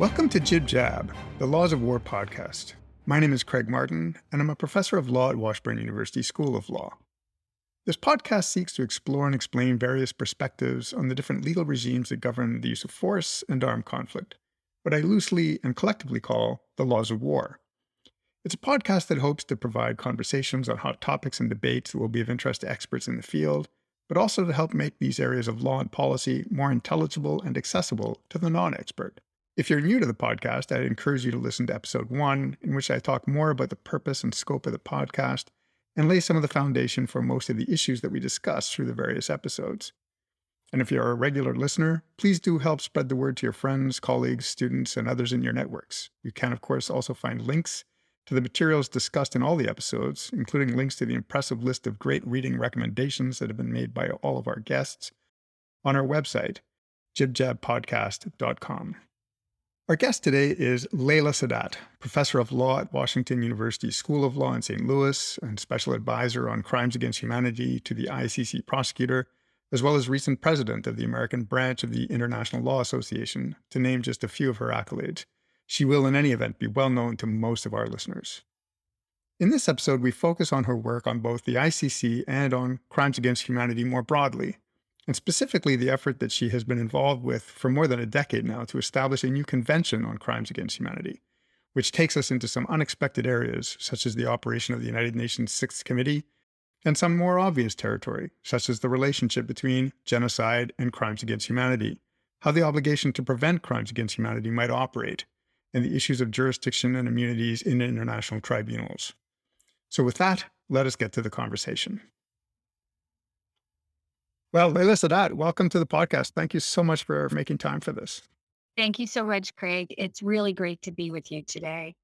Welcome to Jib Jab, the Laws of War podcast. My name is Craig Martin, and I'm a professor of law at Washburn University School of Law. This podcast seeks to explore and explain various perspectives on the different legal regimes that govern the use of force and armed conflict, what I loosely and collectively call the laws of war. It's a podcast that hopes to provide conversations on hot topics and debates that will be of interest to experts in the field, but also to help make these areas of law and policy more intelligible and accessible to the non expert. If you're new to the podcast, I'd encourage you to listen to episode one, in which I talk more about the purpose and scope of the podcast and lay some of the foundation for most of the issues that we discuss through the various episodes. And if you're a regular listener, please do help spread the word to your friends, colleagues, students, and others in your networks. You can, of course, also find links to the materials discussed in all the episodes, including links to the impressive list of great reading recommendations that have been made by all of our guests, on our website, jibjabpodcast.com. Our guest today is Leila Sadat, professor of law at Washington University School of Law in St. Louis and special advisor on crimes against humanity to the ICC prosecutor, as well as recent president of the American branch of the International Law Association, to name just a few of her accolades. She will, in any event, be well known to most of our listeners. In this episode, we focus on her work on both the ICC and on crimes against humanity more broadly, and specifically the effort that she has been involved with for more than a decade now to establish a new convention on crimes against humanity, which takes us into some unexpected areas, such as the operation of the United Nations Sixth Committee, and some more obvious territory, such as the relationship between genocide and crimes against humanity, how the obligation to prevent crimes against humanity might operate, and the issues of jurisdiction and immunities in international tribunals. So, with that, let us get to the conversation. Well, Leila Sadat, welcome to the podcast. Thank you so much for making time for this. Thank you so much, Craig. It's really great to be with you today.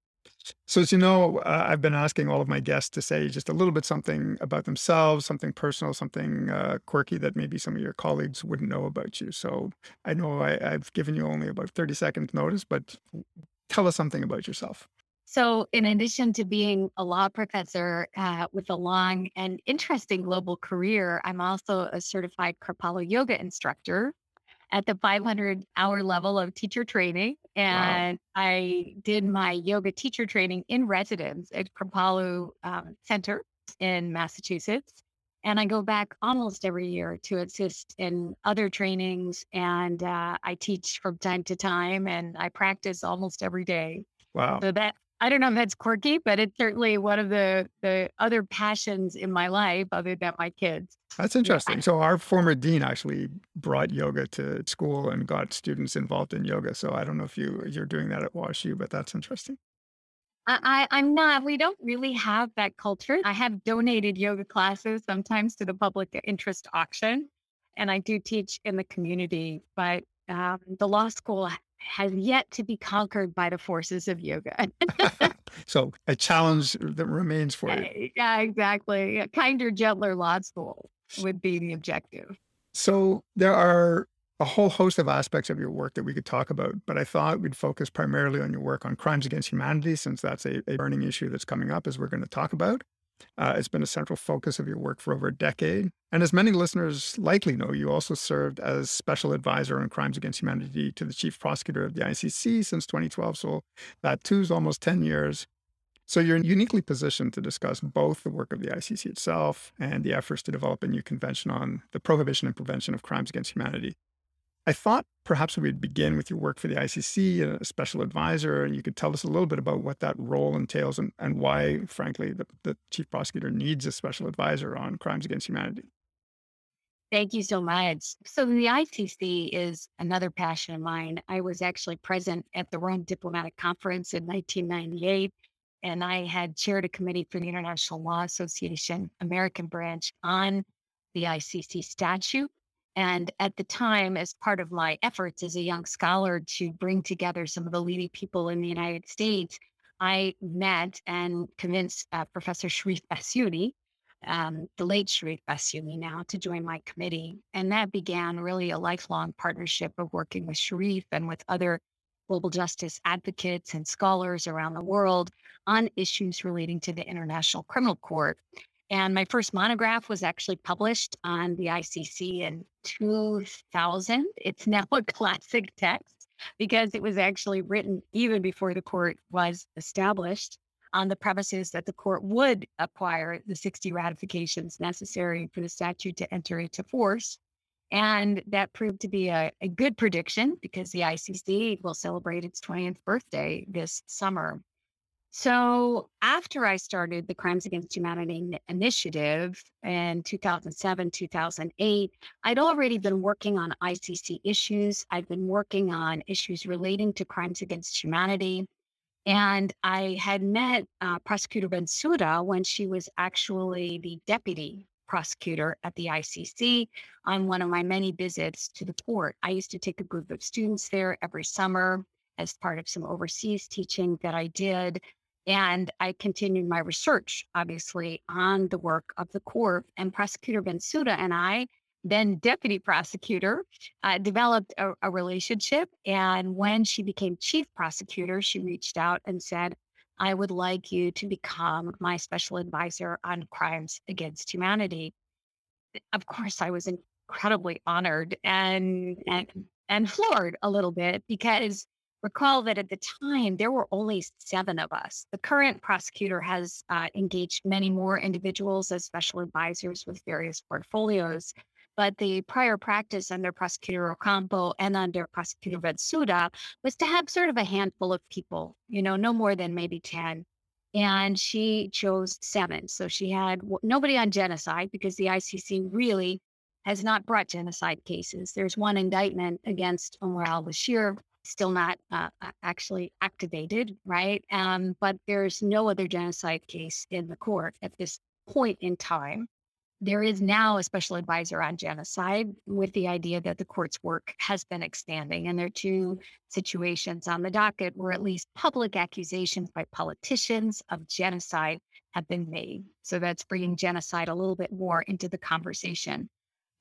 So, as you know, uh, I've been asking all of my guests to say just a little bit something about themselves, something personal, something uh, quirky that maybe some of your colleagues wouldn't know about you. So, I know I, I've given you only about 30 seconds notice, but tell us something about yourself. So, in addition to being a law professor uh, with a long and interesting global career, I'm also a certified Kripalu yoga instructor at the 500 hour level of teacher training. And wow. I did my yoga teacher training in residence at Kripalu um, Center in Massachusetts. And I go back almost every year to assist in other trainings. And uh, I teach from time to time and I practice almost every day. Wow. So that I don't know if that's quirky, but it's certainly one of the the other passions in my life, other than my kids. That's interesting. Yeah. So our former dean actually brought yoga to school and got students involved in yoga. So I don't know if you you're doing that at WashU, but that's interesting. I, I'm not. We don't really have that culture. I have donated yoga classes sometimes to the public interest auction, and I do teach in the community. But um, the law school has yet to be conquered by the forces of yoga. so a challenge that remains for you. Eh, yeah, exactly. A kinder, gentler law school would be the objective. So there are a whole host of aspects of your work that we could talk about, but I thought we'd focus primarily on your work on crimes against humanity, since that's a, a burning issue that's coming up as we're going to talk about. Uh, it's been a central focus of your work for over a decade. And as many listeners likely know, you also served as special advisor on crimes against humanity to the chief prosecutor of the ICC since 2012. So that too is almost 10 years. So you're uniquely positioned to discuss both the work of the ICC itself and the efforts to develop a new convention on the prohibition and prevention of crimes against humanity. I thought perhaps we'd begin with your work for the ICC, and a special advisor, and you could tell us a little bit about what that role entails and, and why, frankly, the, the chief prosecutor needs a special advisor on crimes against humanity. Thank you so much. So, the ICC is another passion of mine. I was actually present at the Rome Diplomatic Conference in 1998, and I had chaired a committee for the International Law Association American branch on the ICC statute and at the time, as part of my efforts as a young scholar to bring together some of the leading people in the United States, I met and convinced uh, Professor Cherif Bassiouni, um, the late Cherif Bassiouni now, to join my committee. And that began really a lifelong partnership of working with Cherif and with other global justice advocates and scholars around the world on issues relating to the International Criminal Court. And my first monograph was actually published on the ICC in 2000. It's now a classic text. because it was actually written even before the court was established on the premises that the court would acquire the 60 ratifications necessary for the statute to enter into force. And that proved to be a, a good prediction because the ICC will celebrate its 20th birthday this summer. So, after I started the Crimes Against Humanity initiative in 2007, 2008, I'd already been working on ICC issues. I'd been working on issues relating to crimes against humanity. And I had met uh, Prosecutor Bensouda when she was actually the deputy prosecutor at the ICC on one of my many visits to the court. I used to take a group of students there every summer as part of some overseas teaching that I did. And I continued my research, obviously, on the work of the court. And Prosecutor Bensouda and I, then deputy prosecutor, uh, developed a, a relationship. And when she became chief prosecutor, she reached out and said, I would like you to become my special advisor on crimes against humanity. Of course, I was incredibly honored and and and floored a little bit because recall that at the time there were only seven of us. The current prosecutor has uh, engaged many more individuals as special advisors with various portfolios. But the prior practice under Prosecutor Ocampo and under Prosecutor Bensouda was to have sort of a handful of people, you know, no more than maybe 10. And she chose seven. So she had nobody on genocide because the ICC really has not brought genocide cases. There's one indictment against Omar al Bashir, still not uh, actually activated, right? Um, but there's no other genocide case in the court at this point in time. There is now a special advisor on genocide with the idea that the court's work has been expanding. And there are two situations on the docket where at least public accusations by politicians of genocide have been made. So that's bringing genocide a little bit more into the conversation.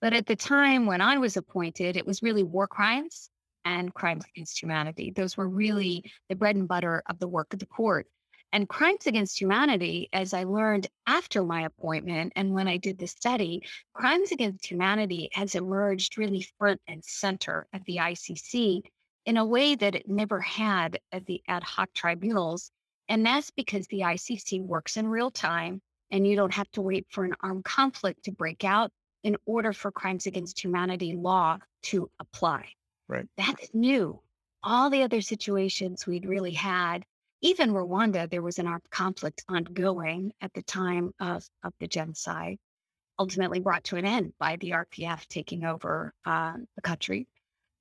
But at the time when I was appointed, it was really war crimes and crimes against humanity. Those were really the bread and butter of the work of the court. And crimes against humanity, as I learned after my appointment and when I did the study, crimes against humanity has emerged really front and center at the ICC in a way that it never had at the ad hoc tribunals. And that's because the ICC works in real time and you don't have to wait for an armed conflict to break out in order for crimes against humanity law to apply. Right. That's new. All the other situations we'd really had even Rwanda, there was an armed conflict ongoing at the time of, of the genocide, ultimately brought to an end by the RPF taking over uh, the country.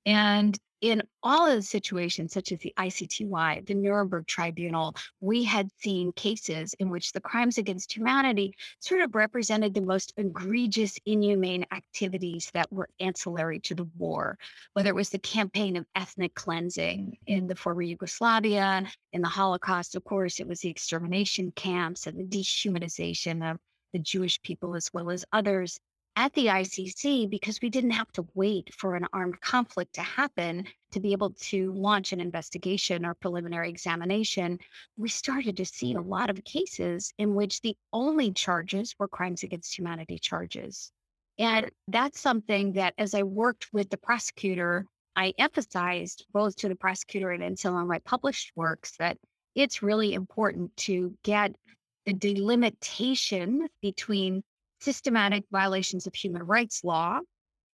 And in all of the situations, such as the ICTY, the Nuremberg Tribunal, we had seen cases in which the crimes against humanity sort of represented the most egregious, inhumane activities that were ancillary to the war, whether it was the campaign of ethnic cleansing in the former Yugoslavia, in the Holocaust, of course, it was the extermination camps and the dehumanization of the Jewish people as well as others at the ICC because we didn't have to wait for an armed conflict to happen to be able to launch an investigation or preliminary examination. We started to see a lot of cases in which the only charges were crimes against humanity charges. And that's something that, as I worked with the prosecutor, I emphasized both to the prosecutor and some of my published works that it's really important to get the delimitation between systematic violations of human rights law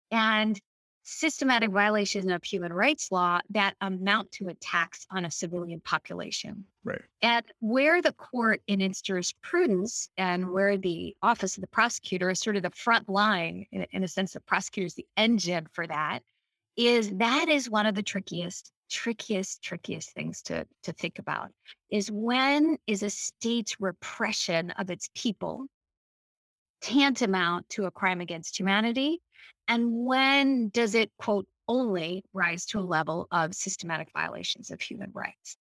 and systematic violations of human rights law that amount to attacks on a civilian population. Right. And where the court in its jurisprudence and where the office of the prosecutor is sort of the front line, in, in a sense, the prosecutor is the engine for that, is that is one of the trickiest, trickiest, trickiest things to, to think about is when is a state's repression of its people tantamount to a crime against humanity? And when does it, quote, only rise to a level of systematic violations of human rights?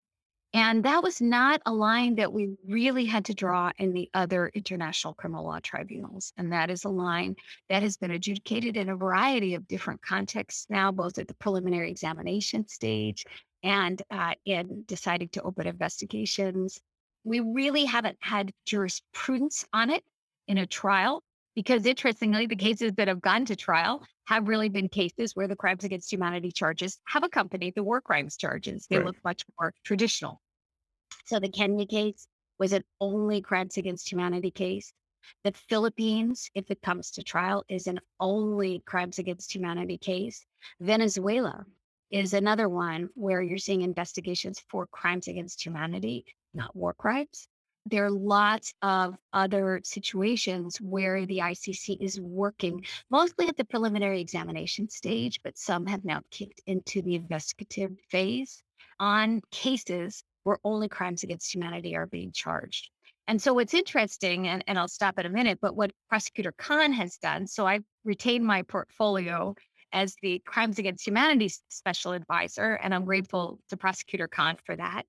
And that was not a line that we really had to draw in the other international criminal law tribunals. And that is a line that has been adjudicated in a variety of different contexts now, both at the preliminary examination stage and uh, in deciding to open investigations. We really haven't had jurisprudence on it in a trial because interestingly, the cases that have gone to trial have really been cases where the crimes against humanity charges have accompanied the war crimes charges. They Right. look much more traditional. So the Kenya case was an only crimes against humanity case. The Philippines, if it comes to trial, is an only crimes against humanity case. Venezuela is another one where you're seeing investigations for crimes against humanity, not war crimes. There are lots of other situations where the ICC is working, mostly at the preliminary examination stage, but some have now kicked into the investigative phase on cases where only crimes against humanity are being charged. And so what's interesting, and, and I'll stop in a minute, but what Prosecutor Khan has done, so I've retained my portfolio as the Crimes Against Humanity Special Advisor, and I'm grateful to Prosecutor Khan for that.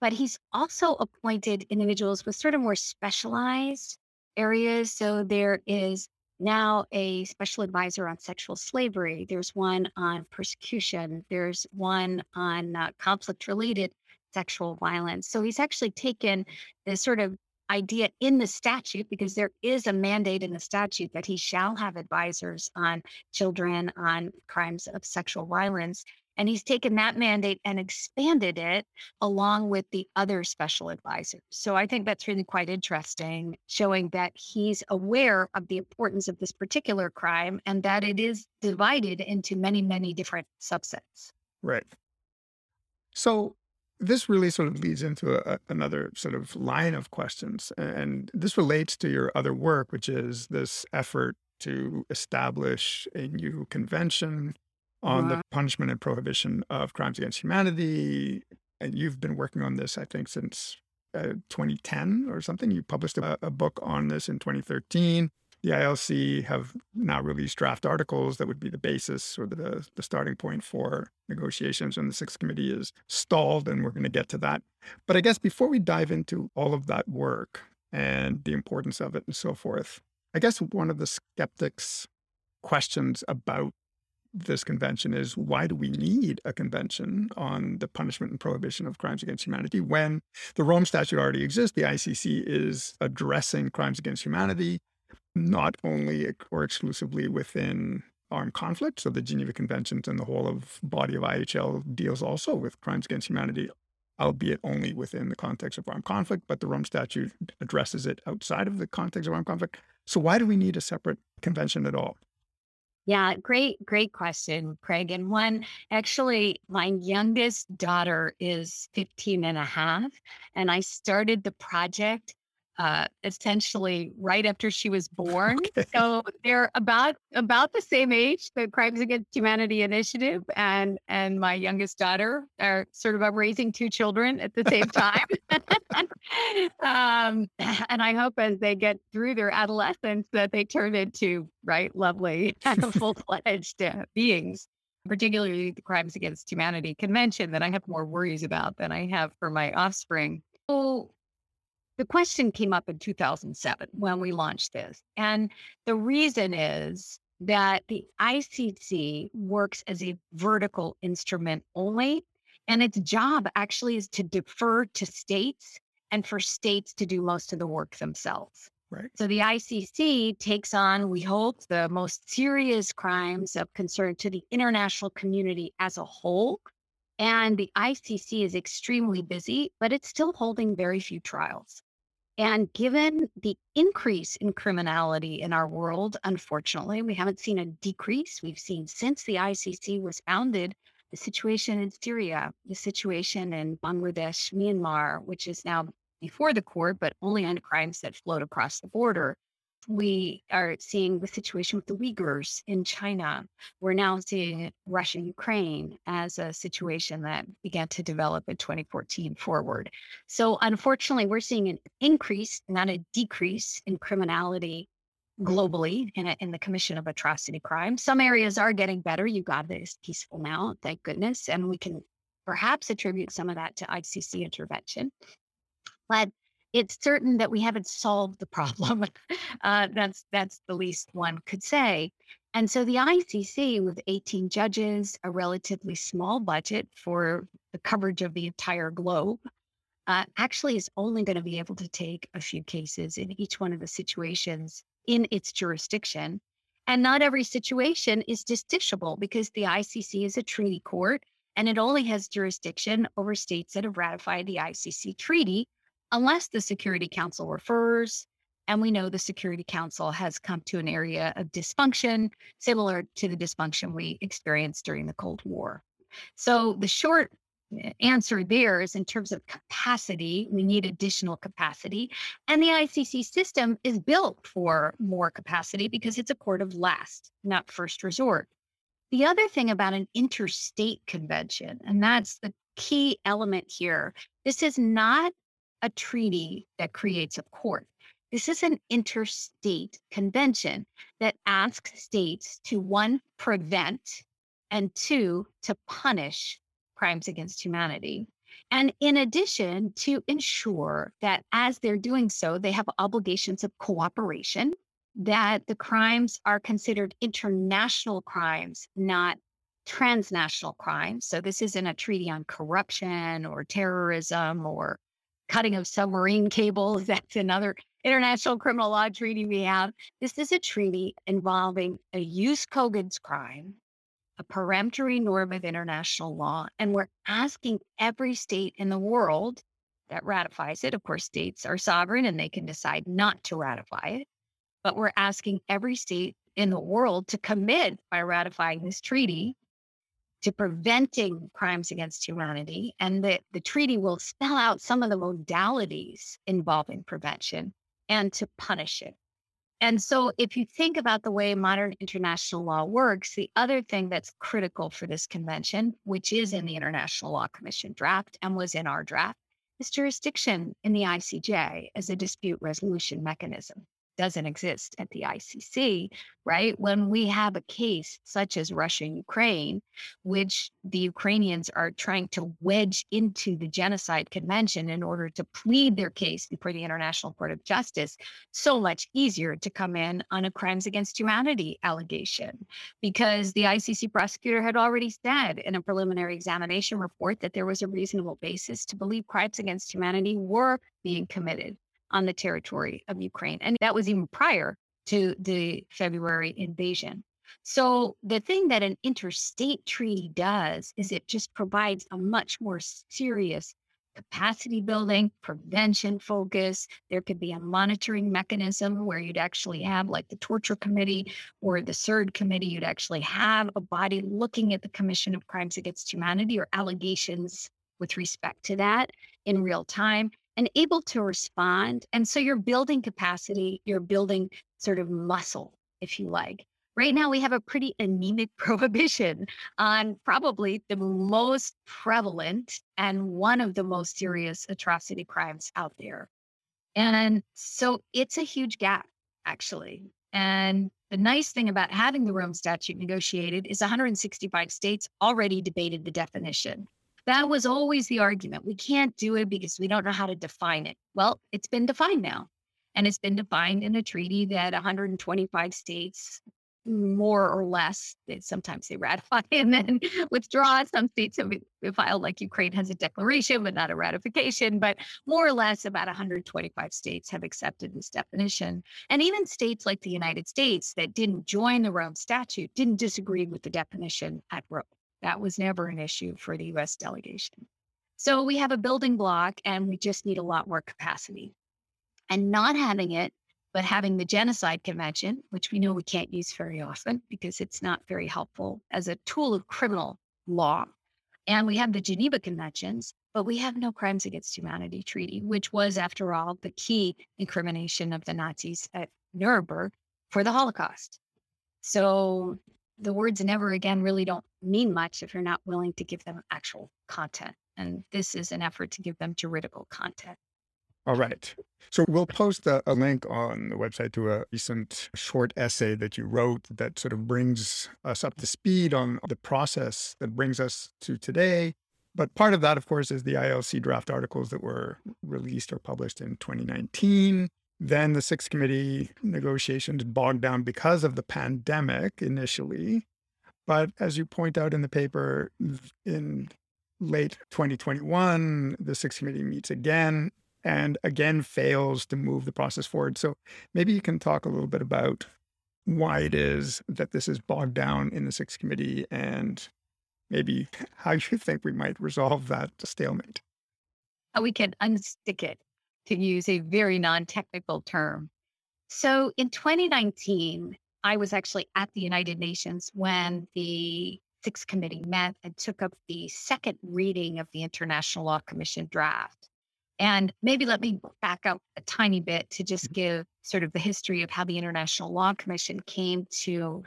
But he's also appointed individuals with sort of more specialized areas. So there is now a special advisor on sexual slavery. There's one on persecution. There's one on uh, conflict related sexual violence. So he's actually taken this sort of idea in the statute because there is a mandate in the statute that he shall have advisors on children on crimes of sexual violence. And he's taken that mandate and expanded it along with the other special advisors. So I think that's really quite interesting, showing that he's aware of the importance of this particular crime and that it is divided into many, many different subsets. Right. So this really sort of leads into a, another sort of line of questions. And this relates to your other work, which is this effort to establish a new convention on the Mhm. punishment and prohibition of crimes against humanity. And you've been working on this, I think, since uh, 2010 or something. You published a, a book on this in 2013. The ILC have now released draft articles that would be the basis or the, the starting point for negotiations. And the Sixth Committee is stalled, and we're going to get to that. But I guess before we dive into all of that work and the importance of it and so forth, I guess one of the skeptics' questions about this convention is why do we need a convention on the punishment and prohibition of crimes against humanity when the Rome Statute already exists? The ICC is addressing crimes against humanity, not only or exclusively within armed conflict. So the Geneva Conventions and the whole of body of IHL deals also with crimes against humanity, albeit only within the context of armed conflict, but the Rome Statute addresses it outside of the context of armed conflict. So why do we need a separate convention at all? Yeah, great, great question, Craig. And one, actually, my youngest daughter is 15 and a half, and I started the project uh, essentially right after she was born. Okay. So they're about about the same age, the Crimes Against Humanity Initiative and and my youngest daughter are sort of I'm raising two children at the same time. um, and I hope as they get through their adolescence that they turn into right, lovely, full fledged uh, beings. Particularly the Crimes Against Humanity Convention that I have more worries about than I have for my offspring. So the question came up in 2007 when we launched this. And the reason is that the ICC works as a vertical instrument only. And its job actually is to defer to states and for states to do most of the work themselves. Right. So the ICC takes on, we hope, the most serious crimes of concern to the international community as a whole. And the ICC is extremely busy, but it's still holding very few trials. And given the increase in criminality in our world, unfortunately, we haven't seen a decrease. We've seen since the ICC was founded the situation in Syria, the situation in Bangladesh, Myanmar, which is now before the court, but only on crimes that float across the border. We are seeing the situation with the Uyghurs in China. We're now seeing Russia Ukraine as a situation that began to develop in 2014 forward. So, unfortunately, we're seeing an increase, not a decrease in criminality globally in, a, in the commission of atrocity crimes. Some areas are getting better. Got this peaceful now, thank goodness. And we can perhaps attribute some of that to ICC intervention. But it's certain that we haven't solved the problem. Uh, that's that's the least one could say. And so the ICC, with 18 judges, a relatively small budget for the coverage of the entire globe, uh, actually is only going to be able to take a few cases in each one of the situations in its jurisdiction. And not every situation is justiciable because the ICC is a treaty court and it only has jurisdiction over states that have ratified the ICC treaty unless the Security Council refers. And we know the Security Council has come to an area of dysfunction, similar to the dysfunction we experienced during the Cold War. So the short eh, answer there is in terms of capacity, we need additional capacity. And the ICC system is built for more capacity because it's a court of last, not first resort. The other thing about an interstate convention, and that's the key element here, this is not a treaty that creates a court. This is an interstate convention that asks states to one, prevent, and two, to punish crimes against humanity. And in addition, to ensure that as they're doing so, they have obligations of cooperation that the crimes are considered international crimes, not transnational crimes. So this isn't a treaty on corruption or terrorism or cutting of submarine cables. That's another international criminal law treaty we have. This is a treaty involving a jus cogens crime, a peremptory norm of international law. And we're asking every state in the world that ratifies it. Of course, states are sovereign and they can decide not to ratify it but we're asking every state in the world to commit by ratifying this treaty to preventing crimes against humanity. And that the treaty will spell out some of the modalities involving prevention and to punish it. And so, if you think about the way modern international law works, the other thing that's critical for this convention, which is in the International Law Commission draft and was in our draft, is jurisdiction in the ICJ as a dispute resolution mechanism doesn't exist at the ICC, right? When we have a case such as Russia Ukraine, which the Ukrainians are trying to wedge into the Genocide Convention in order to plead their case before the International Court of Justice, so much easier to come in on a crimes against humanity allegation because the ICC prosecutor had already said in a preliminary examination report that there was a reasonable basis to believe crimes against humanity were being committed on the territory of Ukraine. And that was even prior to the February invasion. So, the thing that an interstate treaty does is it just provides a much more serious capacity building, prevention focus. There could be a monitoring mechanism where you'd actually have, like the torture committee or the CERD committee, you'd actually have a body looking at the commission of crimes against humanity or allegations with respect to that in real time and able to respond. And so you're building capacity, you're building sort of muscle, if you like. Right now, we have a pretty anemic prohibition on probably the most prevalent and one of the most serious atrocity crimes out there. And so it's a huge gap, actually. And the nice thing about having the Rome Statute negotiated is 165 states already debated the definition. That was always the argument. We can't do it because we don't know how to define it. Well, it's been defined now. And it's been defined in a treaty that 125 states, more or less, sometimes they ratify and then withdraw. Some states have filed, like Ukraine has a declaration, but not a ratification. But more or less, about 125 states have accepted this definition. And even states like the United States that didn't join the Rome Statute didn't disagree with the definition at Rome. That was never an issue for the US delegation. So we have a building block and we just need a lot more capacity. And not having it, but having the Genocide Convention, which we know we can't use very often because it's not very helpful as a tool of criminal law. And we have the Geneva Conventions, but we have no crimes against humanity treaty, which was, after all, the key incrimination of the Nazis at Nuremberg for the Holocaust. So the words never again really don't mean much if you're not willing to give them actual content. And this is an effort to give them juridical content. All right. So we'll post a, a, link on the website to a recent short essay that you wrote that sort of brings us up to speed on the process that brings us to today. But part of that, of course, is the ILC draft articles that were released or published in 2019. Then the six committee negotiations bogged down because of the pandemic initially. But as you point out in the paper, in late 2021, the six committee meets again and again fails to move the process forward. So maybe you can talk a little bit about why it is that this is bogged down in the six committee and maybe how you think we might resolve that stalemate. How we can unstick it, to use a very non technical term. So in 2019, I was actually at the United Nations when the Sixth Committee met and took up the second reading of the International Law Commission draft. And maybe let me back up a tiny bit to just mm-hmm. give sort of the history of how the International Law Commission came to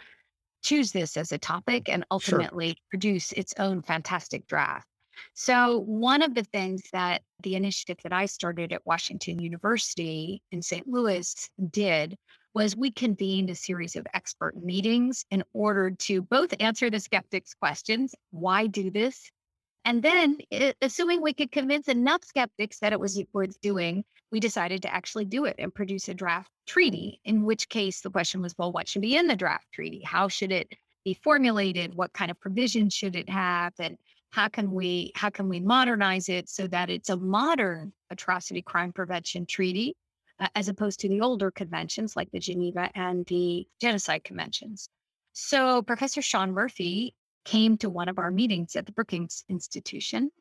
choose this as a topic and ultimately sure. produce its own fantastic draft. So, one of the things that the initiative that I started at Washington University in St. Louis did was we convened a series of expert meetings in order to both answer the skeptics' questions why do this? And then, eh, assuming we could convince enough skeptics that it was worth doing, we decided to actually do it and produce a draft treaty. In which case, the question was well, what should be in the draft treaty? How should it be formulated? What kind of provisions should it have? And how can we how can we modernize it so that it's a modern atrocity crime prevention treaty uh, as opposed to the older conventions like the Geneva and the genocide conventions. So Professor Sean Murphy came to one of our meetings at the Brookings Institution.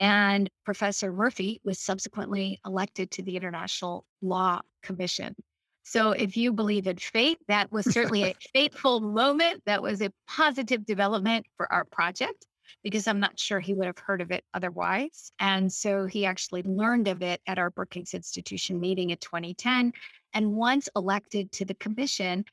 And Professor Murphy was subsequently elected to the International Law Commission. So, if you believe in fate, that was certainly a fateful moment. That was a positive development for our project because I'm not sure he would have heard of it otherwise. And so he actually learned of it at our Brookings Institution meeting in 2010. And once elected to the commission,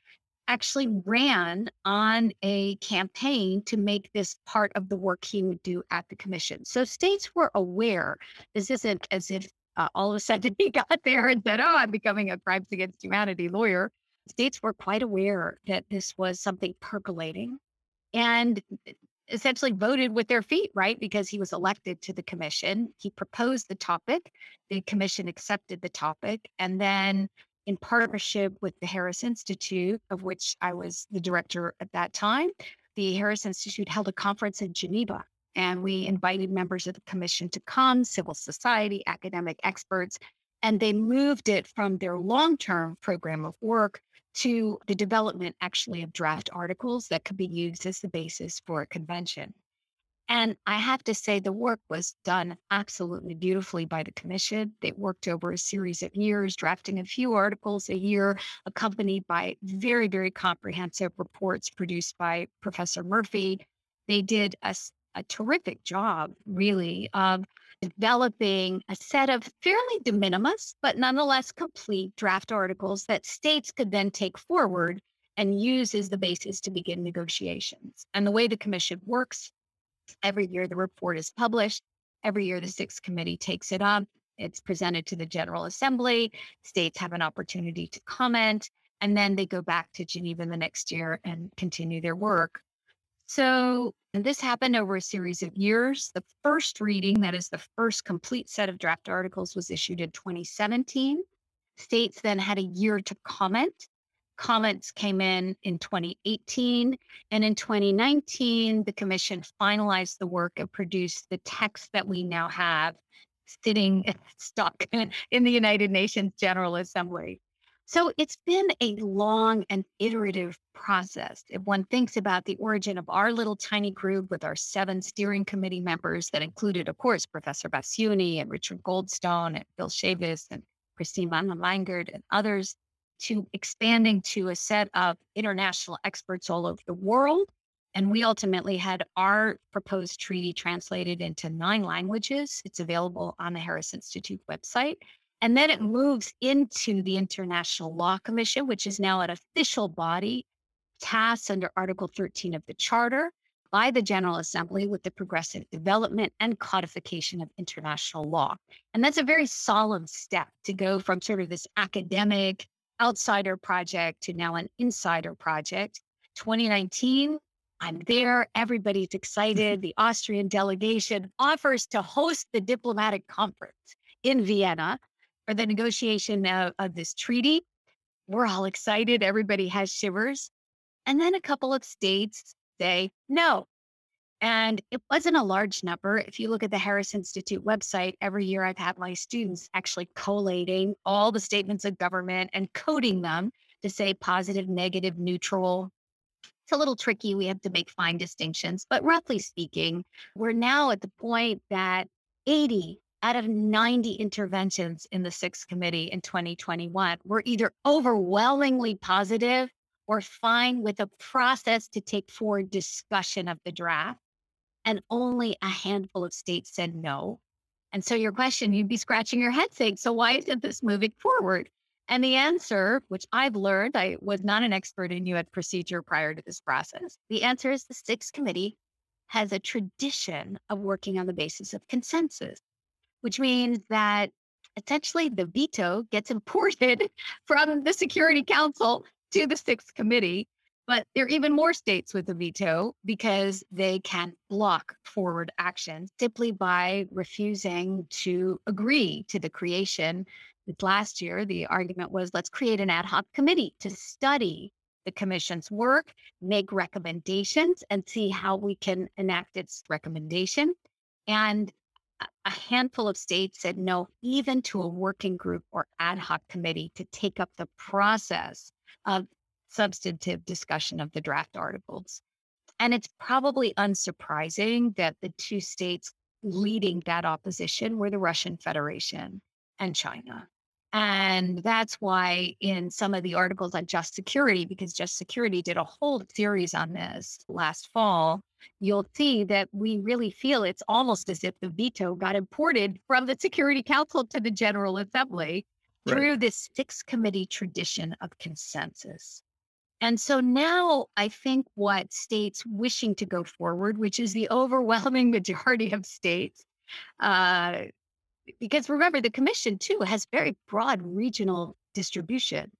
actually ran on a campaign to make this part of the work he would do at the commission. So states were aware. This isn't as if uh, all of a sudden he got there and said, Oh, I'm becoming a crimes against humanity lawyer. States were quite aware that this was something percolating and essentially voted with their feet, right? Because he was elected to the commission. He proposed the topic, the commission accepted the topic, and then in partnership with the Harris Institute, of which I was the director at that time, the Harris Institute held a conference in Geneva. And we invited members of the commission to come, civil society, academic experts, and they moved it from their long term program of work to the development actually of draft articles that could be used as the basis for a convention. And I have to say, the work was done absolutely beautifully by the commission. They worked over a series of years, drafting a few articles a year, accompanied by very, very comprehensive reports produced by Professor Murphy. They did a, a terrific job, really, of developing a set of fairly de minimis, but nonetheless complete draft articles that states could then take forward and use as the basis to begin negotiations. And the way the commission works Every year, the report is published. Every year, the sixth committee takes it up. It's presented to the General Assembly. States have an opportunity to comment, and then they go back to Geneva the next year and continue their work. So, this happened over a series of years. The first reading, that is the first complete set of draft articles, was issued in 2017. States then had a year to comment comments came in in 2018. And in 2019, the commission finalized the work and produced the text that we now have sitting stuck in the United Nations General Assembly. So it's been a long and iterative process. If one thinks about the origin of our little tiny group with our seven steering committee members that included, of course, Professor Bassiouni and Richard Goldstone and Bill Schabas and Christine Van den Wyngaert and others, to expanding to a set of international experts all over the world. And we ultimately had our proposed treaty translated into nine languages. It's available on the Harris Institute website. And then it moves into the International Law Commission, which is now an official body tasked under Article 13 of the Charter by the General Assembly with the progressive development and codification of international law. And that's a very solemn step to go from sort of this academic outsider project to now an insider project. 2019, I'm there. Everybody's excited. the Austrian delegation offers to host the diplomatic conference in Vienna for the negotiation of, of this treaty. We're all excited. Everybody has shivers. And then a couple of states say, no, and it wasn't a large number. If you look at the Harris Institute website, every year I've had my students actually collating all the statements of government and coding them to say positive, negative, neutral. It's a little tricky. We have to make fine distinctions. But roughly speaking, we're now at the point that 80 out of 90 interventions in the sixth committee in 2021 were either overwhelmingly positive or fine with a process to take forward discussion of the draft. And only a handful of states said no. And so, your question, you'd be scratching your head saying, So, why isn't this moving forward? And the answer, which I've learned, I was not an expert in UN procedure prior to this process. The answer is the sixth committee has a tradition of working on the basis of consensus, which means that essentially the veto gets imported from the Security Council to the sixth committee. But there are even more states with a veto because they can block forward action simply by refusing to agree to the creation. Last year, the argument was let's create an ad hoc committee to study the commission's work, make recommendations, and see how we can enact its recommendation. And a handful of states said no, even to a working group or ad hoc committee to take up the process of substantive discussion of the draft articles. And it's probably unsurprising that the two states leading that opposition were the Russian Federation and China. And that's why, in some of the articles on just security, because just security did a whole series on this last fall, you'll see that we really feel it's almost as if the veto got imported from the Security Council to the General Assembly right. through this six committee tradition of consensus. And so now I think what states wishing to go forward, which is the overwhelming majority of states, uh, because remember, the commission too has very broad regional distribution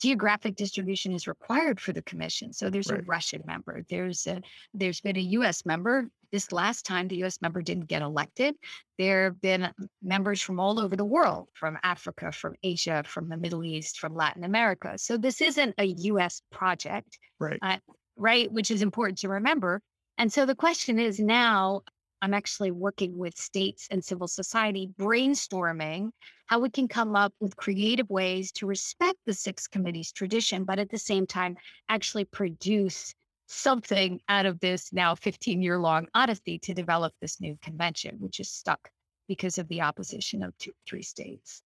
geographic distribution is required for the commission. So there's right. a Russian member. There's a there's been a U.S. member. This last time, the U.S. member didn't get elected. There have been members from all over the world, from Africa, from Asia, from the Middle East, from Latin America. So this isn't a U.S. project, right? Uh, right, which is important to remember. And so the question is now I'm actually working with states and civil society, brainstorming how we can come up with creative ways to respect the six committees tradition, but at the same time, actually produce something out of this now 15 year long odyssey to develop this new convention, which is stuck because of the opposition of two, three states.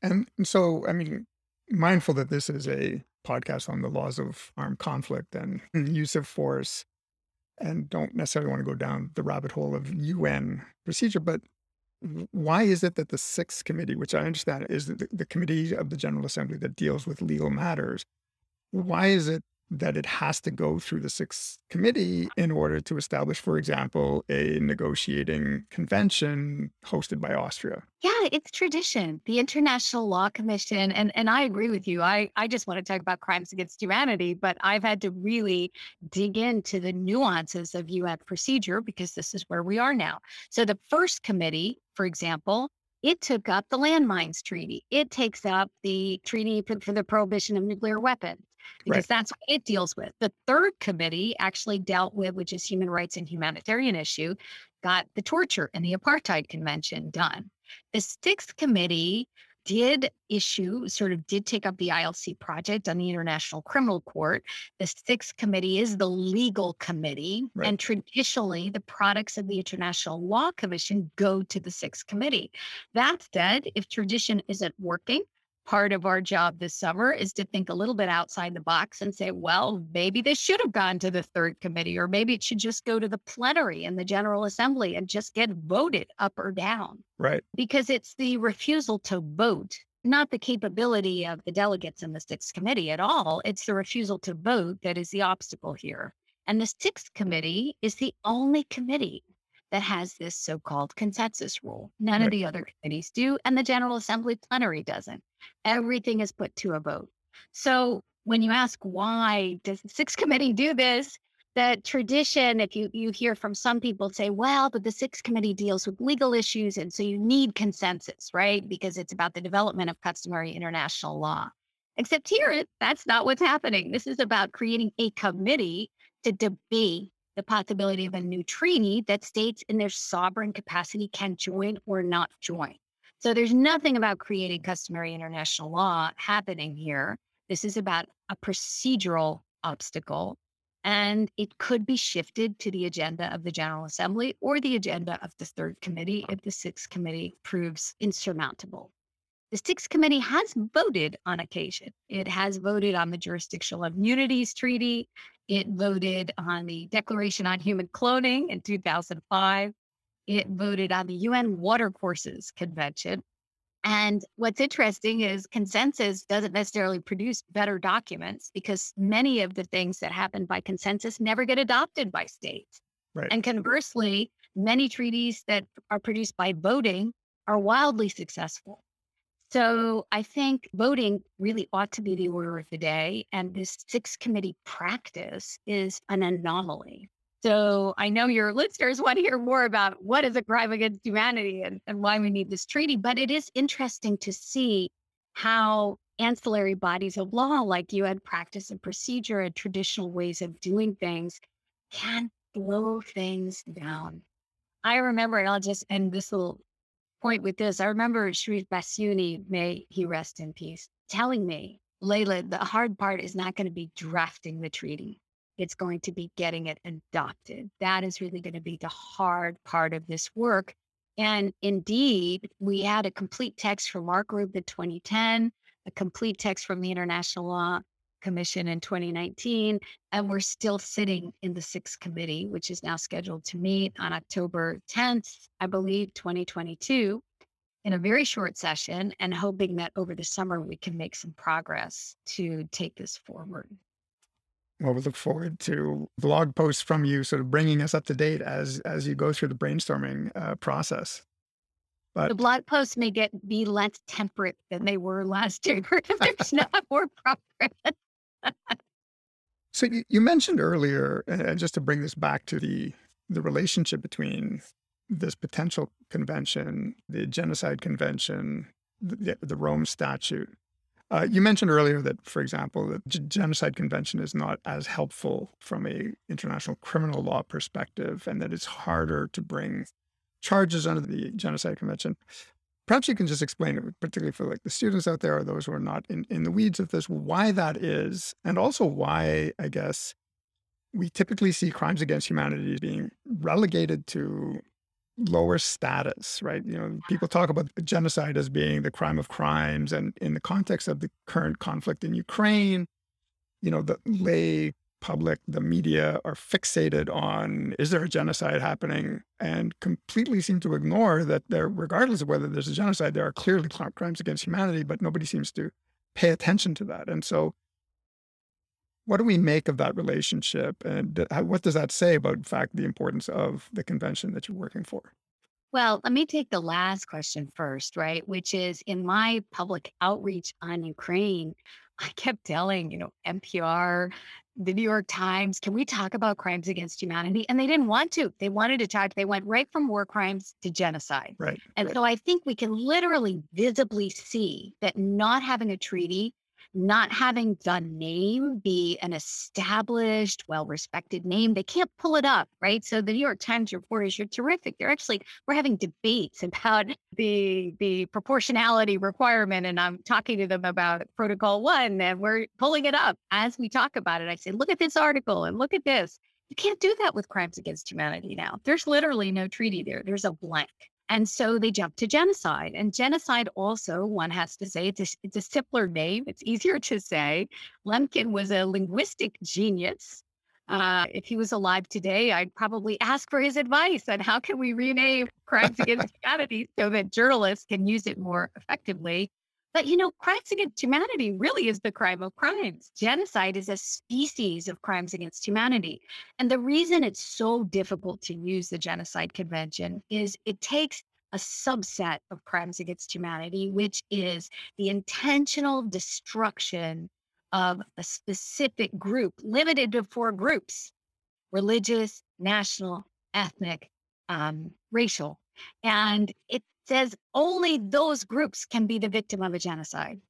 And so, I mean, mindful that this is a podcast on the laws of armed conflict and use of force and don't necessarily want to go down the rabbit hole of UN procedure, but why is it that the sixth committee, which I understand is the, the committee of the General Assembly that deals with legal matters, why is it that it has to go through the sixth committee in order to establish, for example, a negotiating convention hosted by Austria. Yeah, it's tradition. The International Law Commission, and, and I agree with you. I, I just want to talk about crimes against humanity, but I've had to really dig into the nuances of UN procedure because this is where we are now. So the first committee, for example, it took up the landmines treaty. It takes up the treaty for, for the prohibition of nuclear weapons because right. that's what it deals with. The third committee actually dealt with, which is human rights and humanitarian issue, got the torture and the apartheid convention done. The sixth committee did issue, sort of did take up the ILC project on the International Criminal Court. The sixth committee is the legal committee. Right. And traditionally, the products of the International Law Commission go to the sixth committee. That said, if tradition isn't working, part of our job this summer is to think a little bit outside the box and say, well, maybe this should have gone to the third committee, or maybe it should just go to the plenary and the General Assembly and just get voted up or down. Right. Because it's the refusal to vote, not the capability of the delegates in the sixth committee at all. It's the refusal to vote that is the obstacle here. And the sixth committee is the only committee that has this so called consensus rule. None right. of the other committees do, and the General Assembly plenary doesn't. Everything is put to a vote. So when you ask why does the sixth committee do this, the tradition, if you, you hear from some people say, well, but the sixth committee deals with legal issues, and so you need consensus, right? Because it's about the development of customary international law. Except here, that's not what's happening. This is about creating a committee to debate the possibility of a new treaty that states in their sovereign capacity can join or not join. So there's nothing about creating customary international law happening here. This is about a procedural obstacle, and it could be shifted to the agenda of the General Assembly or the agenda of the third committee if the sixth committee proves insurmountable. The sixth committee has voted on occasion. It has voted on the Jurisdictional Immunities Treaty. It voted on the Declaration on Human Cloning in 2005. It voted on the UN Watercourses Convention. And what's interesting is consensus doesn't necessarily produce better documents because many of the things that happen by consensus never get adopted by states. Right. And conversely, many treaties that are produced by voting are wildly successful. So I think voting really ought to be the order of the day. And this sixth committee practice is an anomaly. So I know your listeners want to hear more about what is a crime against humanity and, and why we need this treaty. But it is interesting to see how ancillary bodies of law, like you UN practice and procedure and traditional ways of doing things, can blow things down. I remember, and I'll just end this little point with this. I remember Cherif Bassiouni, may he rest in peace, telling me, Leila, the hard part is not going to be drafting the treaty. It's going to be getting it adopted. That is really going to be the hard part of this work. And indeed, we had a complete text from our group in 2010, a complete text from the International Law Commission in 2019, and we're still sitting in the sixth committee, which is now scheduled to meet on October 10th, I believe, 2022, in a very short session, and hoping that over the summer we can make some progress to take this forward. Well, we look forward to blog posts from you, sort of bringing us up to date as as you go through the brainstorming uh, process. But the blog posts may get be less temperate than they were last year if there's not more progress. So you, you mentioned earlier, and just to bring this back to the the relationship between this potential convention, the genocide convention, the, the Rome Statute. Uh, you mentioned earlier that, for example, the G- genocide convention is not as helpful from a international criminal law perspective, and that it's harder to bring charges under the genocide convention. Perhaps you can just explain it, particularly for like the students out there or those who are not in, in the weeds of this, why that is, and also why, I guess, we typically see crimes against humanity being relegated to lower status, right? You know, people talk about genocide as being the crime of crimes. And in the context of the current conflict in Ukraine, you know, the lay public, the media are fixated on is there a genocide happening and completely seem to ignore that there, regardless of whether there's a genocide, there are clearly crimes against humanity, but nobody seems to pay attention to that. And so, what do we make of that relationship? And what does that say about, in fact, the importance of the convention that you're working for? Well, let me take the last question first, right? Which is in my public outreach on Ukraine, I kept telling, you know, NPR, the New York Times, can we talk about crimes against humanity? And they didn't want to. They wanted to talk, they went right from war crimes to genocide. Right. And right. so I think we can literally visibly see that not having a treaty not having the name be an established, well respected name, they can't pull it up, right? So the New York Times reporters are terrific. They're actually, we're having debates about the, the proportionality requirement. And I'm talking to them about Protocol One, and we're pulling it up as we talk about it. I say, look at this article and look at this. You can't do that with crimes against humanity now. There's literally no treaty there, there's a blank. And so they jumped to genocide. And genocide also, one has to say, it's a, it's a simpler name. It's easier to say. Lemkin was a linguistic genius. Uh, if he was alive today, I'd probably ask for his advice on how can we rename crimes against humanity so that journalists can use it more effectively. But you know, crimes against humanity really is the crime of crimes. Genocide is a species of crimes against humanity. And the reason it's so difficult to use the Genocide Convention is it takes a subset of crimes against humanity, which is the intentional destruction of a specific group, limited to four groups religious, national, ethnic, um, racial. And it says only those groups can be the victim of a genocide.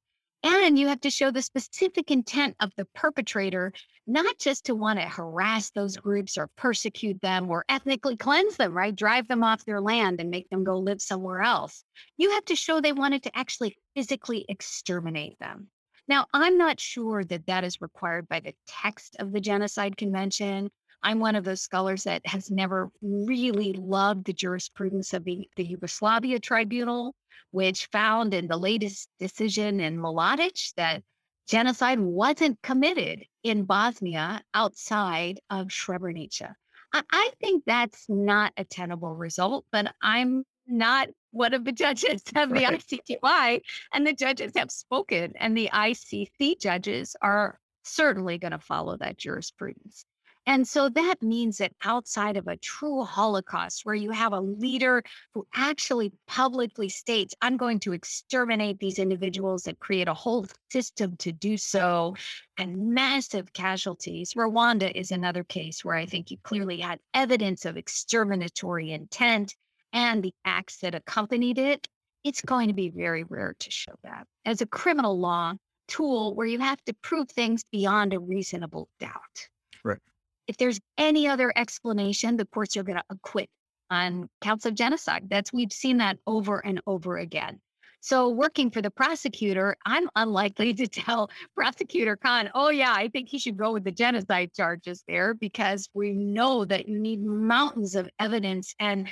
And you have to show the specific intent of the perpetrator, not just to want to harass those groups or persecute them or ethnically cleanse them, right? Drive them off their land and make them go live somewhere else. You have to show they wanted to actually physically exterminate them. Now, I'm not sure that that is required by the text of the Genocide Convention. I'm one of those scholars that has never really loved the jurisprudence of the, the Yugoslavia Tribunal, which found in the latest decision in Mladic that genocide wasn't committed in Bosnia outside of Srebrenica. I, I think that's not a tenable result, but I'm not one of the judges of the right. ICTY, and the judges have spoken, and the ICC judges are certainly going to follow that jurisprudence. And so that means that outside of a true Holocaust, where you have a leader who actually publicly states, I'm going to exterminate these individuals and create a whole system to do so, and massive casualties. Rwanda is another case where I think you clearly had evidence of exterminatory intent and the acts that accompanied it. It's going to be very rare to show that. As a criminal law tool where you have to prove things beyond a reasonable doubt. Right. If there's any other explanation, the courts are going to acquit on counts of genocide. That's we've seen that over and over again. So working for the prosecutor, I'm unlikely to tell prosecutor Khan, "Oh yeah, I think he should go with the genocide charges there because we know that you need mountains of evidence and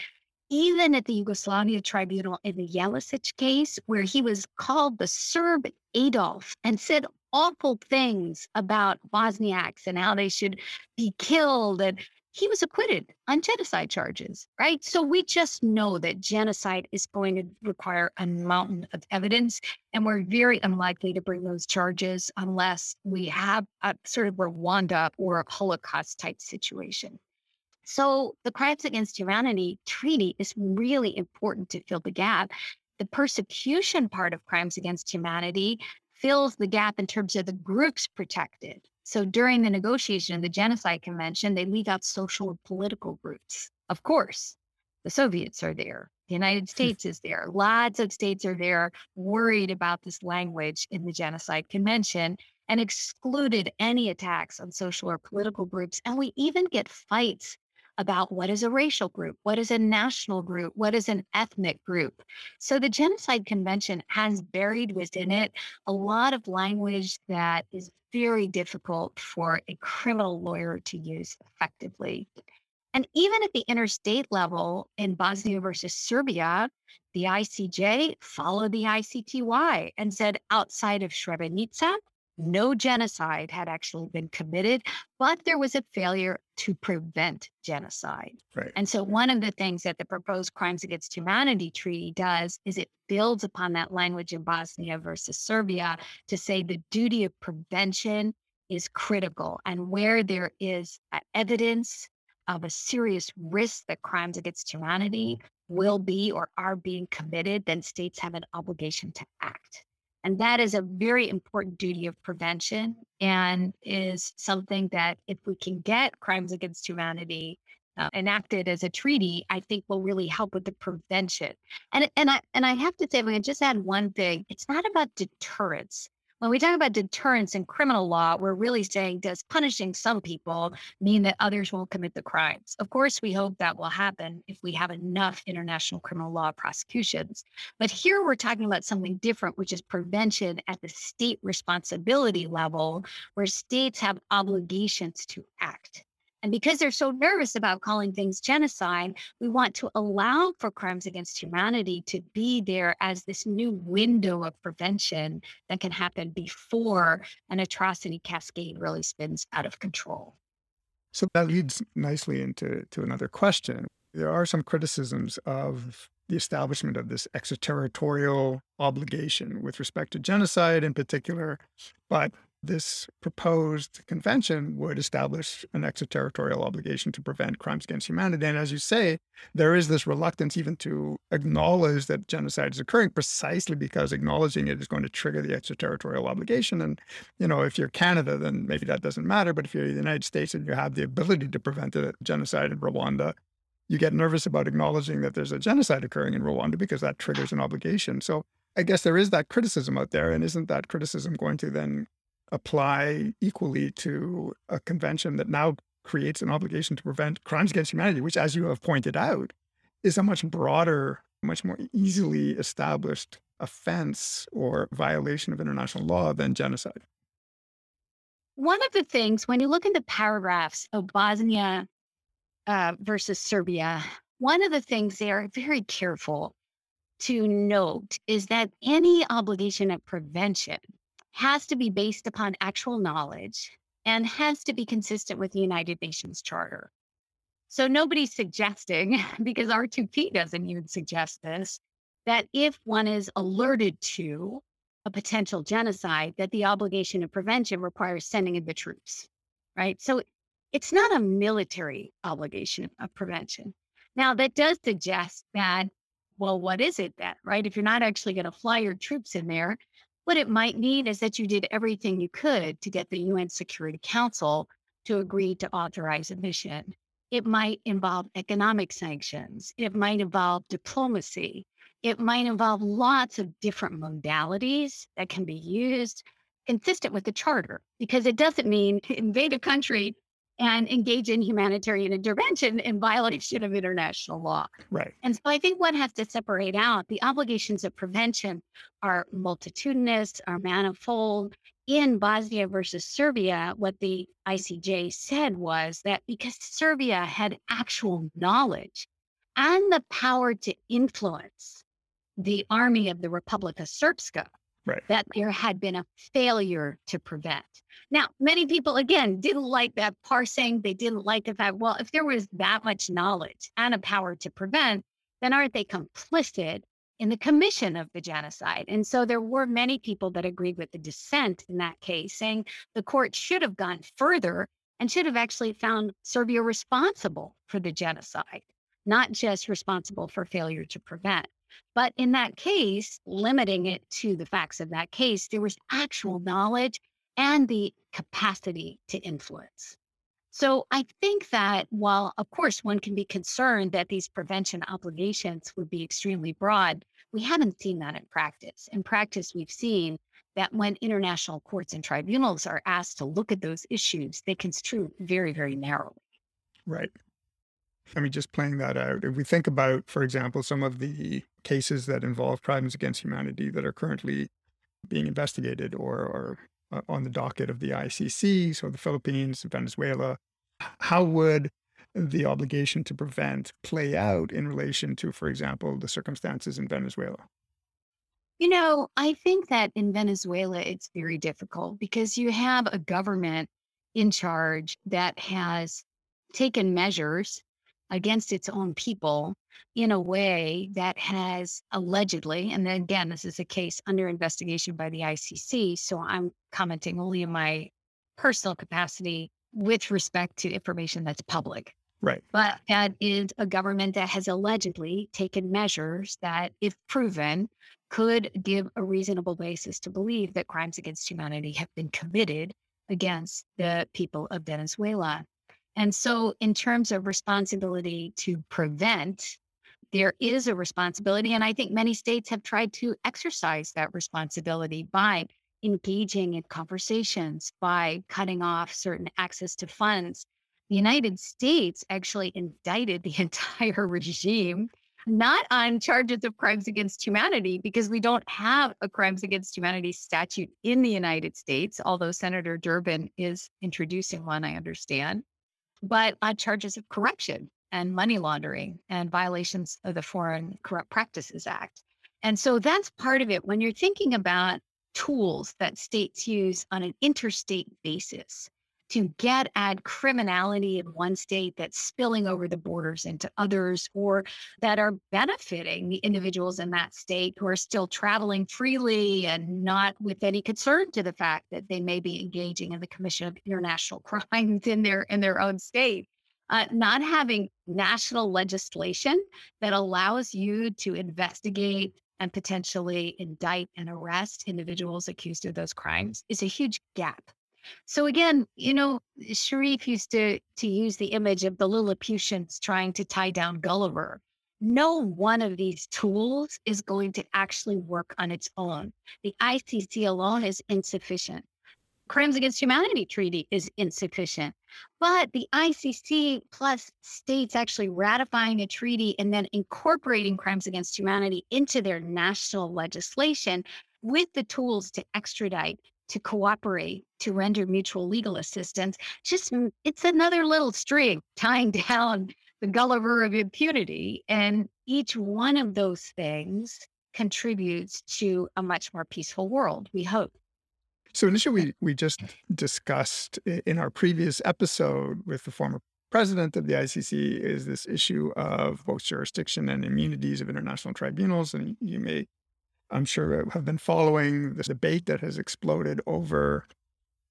even at the Yugoslavia tribunal in the Jelisic case, where he was called the Serb Adolf and said awful things about Bosniaks and how they should be killed. And he was acquitted on genocide charges, right? So we just know that genocide is going to require a mountain of evidence. And we're very unlikely to bring those charges unless we have a sort of Rwanda or a Holocaust type situation. So the Crimes Against Humanity Treaty is really important to fill the gap. The persecution part of Crimes Against Humanity fills the gap in terms of the groups protected. So during the negotiation of the Genocide Convention, they leave out social and political groups. Of course, the Soviets are there. The United hmm. States is there. Lots of states are there worried about this language in the Genocide Convention and excluded any attacks on social or political groups. And we even get fights about what is a racial group, what is a national group, what is an ethnic group. So the Genocide Convention has buried within it a lot of language that is very difficult for a criminal lawyer to use effectively. And even at the interstate level in Bosnia versus Serbia, the ICJ followed the ICTY and said outside of Srebrenica, no genocide had actually been committed, but there was a failure to prevent genocide. Right. And so, one of the things that the proposed Crimes Against Humanity Treaty does is it builds upon that language in Bosnia versus Serbia to say the duty of prevention is critical. And where there is evidence of a serious risk that crimes against humanity will be or are being committed, then states have an obligation to act. And that is a very important duty of prevention and is something that if we can get crimes against humanity uh, enacted as a treaty, I think will really help with the prevention. And and I and I have to say, if I can just add one thing, it's not about deterrence when we talk about deterrence in criminal law, we're really saying does punishing some people mean that others won't commit the crimes? Of course, we hope that will happen if we have enough international criminal law prosecutions. But here we're talking about something different, which is prevention at the state responsibility level, where states have obligations to act. And because they're so nervous about calling things genocide, we want to allow for crimes against humanity to be there as this new window of prevention that can happen before an atrocity cascade really spins out of control. So that leads nicely into to another question. There are some criticisms of the establishment of this extraterritorial obligation with respect to genocide in particular, but this proposed convention would establish an extraterritorial obligation to prevent crimes against humanity. And as you say, there is this reluctance even to acknowledge that genocide is occurring precisely because acknowledging it is going to trigger the extraterritorial obligation. And, you know, if you're Canada, then maybe that doesn't matter. But if you're the United States and you have the ability to prevent a genocide in Rwanda, you get nervous about acknowledging that there's a genocide occurring in Rwanda because that triggers an obligation. So I guess there is that criticism out there. And isn't that criticism going to then apply equally to a convention that now creates an obligation to prevent crimes against humanity, which, as you have pointed out, is a much broader, much more easily established offense or violation of international law than genocide? One of the things, when you look in the paragraphs of Bosnia uh, versus Serbia, one of the things they are very careful to note is that any obligation of prevention has to be based upon actual knowledge and has to be consistent with the United Nations Charter. So nobody's suggesting, because R2P doesn't even suggest this, that if one is alerted to a potential genocide, that the obligation of prevention requires sending in the troops, right? So it's not a military obligation of prevention. Now, that does suggest that, well, what is it then, right? If you're not actually going to fly your troops in there, what it might mean is that you did everything you could to get the UN Security Council to agree to authorize a mission. It might involve economic sanctions. It might involve diplomacy. It might involve lots of different modalities that can be used consistent with the charter because it doesn't mean invade a country and engage in humanitarian intervention in violation of international law. Right. And so I think one has to separate out the obligations of prevention are multitudinous, are manifold. In Bosnia versus Serbia, what the ICJ said was that because Serbia had actual knowledge and the power to influence the army of the Republika Srpska, right. that there had been a failure to prevent. Now, many people, again, didn't like that parsing. They didn't like the fact, well, if there was that much knowledge and a power to prevent, then aren't they complicit in the commission of the genocide? And so there were many people that agreed with the dissent in that case, saying the court should have gone further and should have actually found Serbia responsible for the genocide, not just responsible for failure to prevent. But in that case, limiting it to the facts of that case, there was actual mm. knowledge and the capacity to influence. So I think that while, of course, one can be concerned that these prevention obligations would be extremely broad, we haven't seen that in practice. In practice, we've seen that when international courts and tribunals are asked to look at those issues, they construe very, very narrowly. Right. I mean, just playing that out, if we think about, for example, some of the cases that involve crimes against humanity that are currently being investigated or, or uh, on the docket of the ICC, so the Philippines, Venezuela, how would the obligation to prevent play out in relation to, for example, the circumstances in Venezuela? You know, I think that in Venezuela, it's very difficult because you have a government in charge that has taken measures against its own people in a way that has allegedly, and again, this is a case under investigation by the ICC. So I'm commenting only in my personal capacity with respect to information that's public. Right. But that is a government that has allegedly taken measures that, if proven, could give a reasonable basis to believe that crimes against humanity have been committed against the people of Venezuela. And so, in terms of responsibility to prevent, there is a responsibility. And I think many states have tried to exercise that responsibility by engaging in conversations, by cutting off certain access to funds. The United States actually indicted the entire regime, not on charges of crimes against humanity, because we don't have a crimes against humanity statute in the United States, although Senator Durbin is introducing one, I understand but on charges of corruption and money laundering and violations of the Foreign Corrupt Practices Act. And so that's part of it. When you're thinking about tools that states use on an interstate basis to get at criminality in one state that's spilling over the borders into others or that are benefiting the individuals in that state who are still traveling freely and not with any concern to the fact that they may be engaging in the commission of international crimes in their in their own state. Uh, not having national legislation that allows you to investigate and potentially indict and arrest individuals accused of those crimes is a huge gap so again, you know, Cherif used to to use the image of the Lilliputians trying to tie down Gulliver. No one of these tools is going to actually work on its own. The ICC alone is insufficient. Crimes Against Humanity Treaty is insufficient. But the ICC plus states actually ratifying a treaty and then incorporating crimes against humanity into their national legislation with the tools to extradite, to cooperate, to render mutual legal assistance, just it's another little string tying down the Gulliver of impunity. And each one of those things contributes to a much more peaceful world, we hope. So, an issue we, we just discussed in our previous episode with the former president of the ICC is this issue of both jurisdiction and immunities of international tribunals. And you may, I'm sure, uh, have been following the debate that has exploded over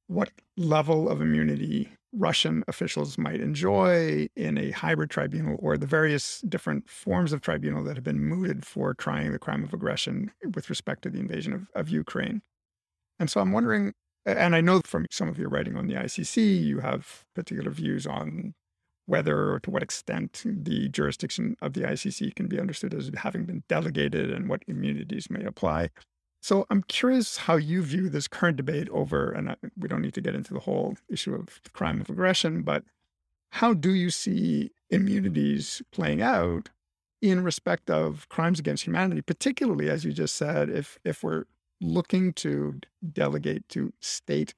what level of immunity Russian officials might enjoy in a hybrid tribunal or the various different forms of tribunal that have been mooted for trying the crime of aggression with respect to the invasion of, of Ukraine. And so I'm wondering, and I know from some of your writing on the ICC, you have particular views on whether or to what extent the jurisdiction of the ICC can be understood as having been delegated and what immunities may apply. So I'm curious how you view this current debate over, and we don't need to get into the whole issue of crime of aggression, but how do you see immunities playing out in respect of crimes against humanity, particularly as you just said, if if we're looking to delegate to state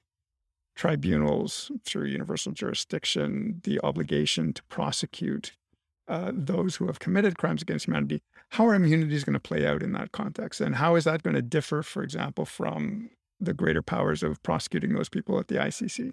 tribunals through universal jurisdiction the obligation to prosecute uh, those who have committed crimes against humanity, how are immunities going to play out in that context? And how is that going to differ, for example, from the greater powers of prosecuting those people at the ICC?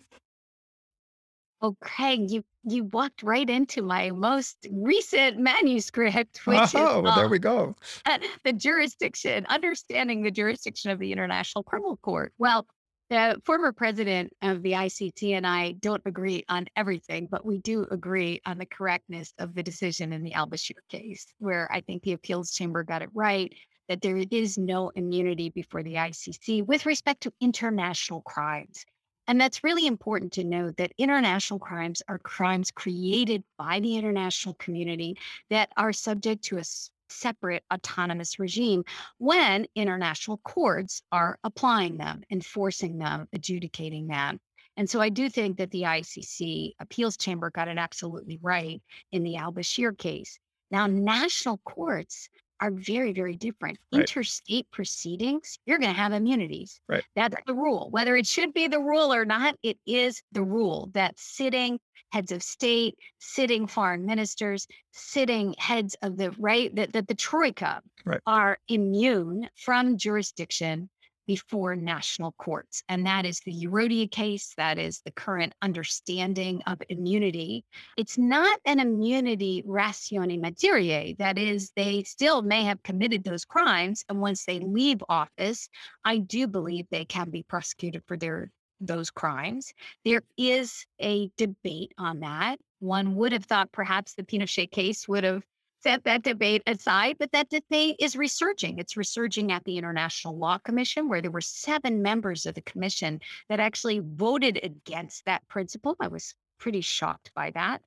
Oh, Craig, you you walked right into my most recent manuscript, which oh, is well, there we go. the jurisdiction, understanding the jurisdiction of the International Criminal Court. Well, the former president of the ICT and I don't agree on everything, but we do agree on the correctness of the decision in the Al Bashir case, where I think the appeals chamber got it right that there is no immunity before the ICC with respect to international crimes. And that's really important to note that international crimes are crimes created by the international community that are subject to a separate autonomous regime when international courts are applying them, enforcing them, adjudicating them. And so I do think that the ICC appeals chamber got it absolutely right in the Al Bashir case. Now, national courts are very, very different. Right. Interstate proceedings, you're going to have immunities. Right. That's the rule. Whether it should be the rule or not, it is the rule that sitting heads of state, sitting foreign ministers, sitting heads of the right, that, that the troika right. are immune from jurisdiction before national courts. And that is the Yerodia case. That is the current understanding of immunity. It's not an immunity ratione materiae. That is, they still may have committed those crimes. And once they leave office, I do believe they can be prosecuted for their those crimes. There is a debate on that. One would have thought perhaps the Pinochet case would have set that debate aside, but that debate is resurging. It's resurging at the International Law Commission, where there were seven members of the commission that actually voted against that principle. I was pretty shocked by that.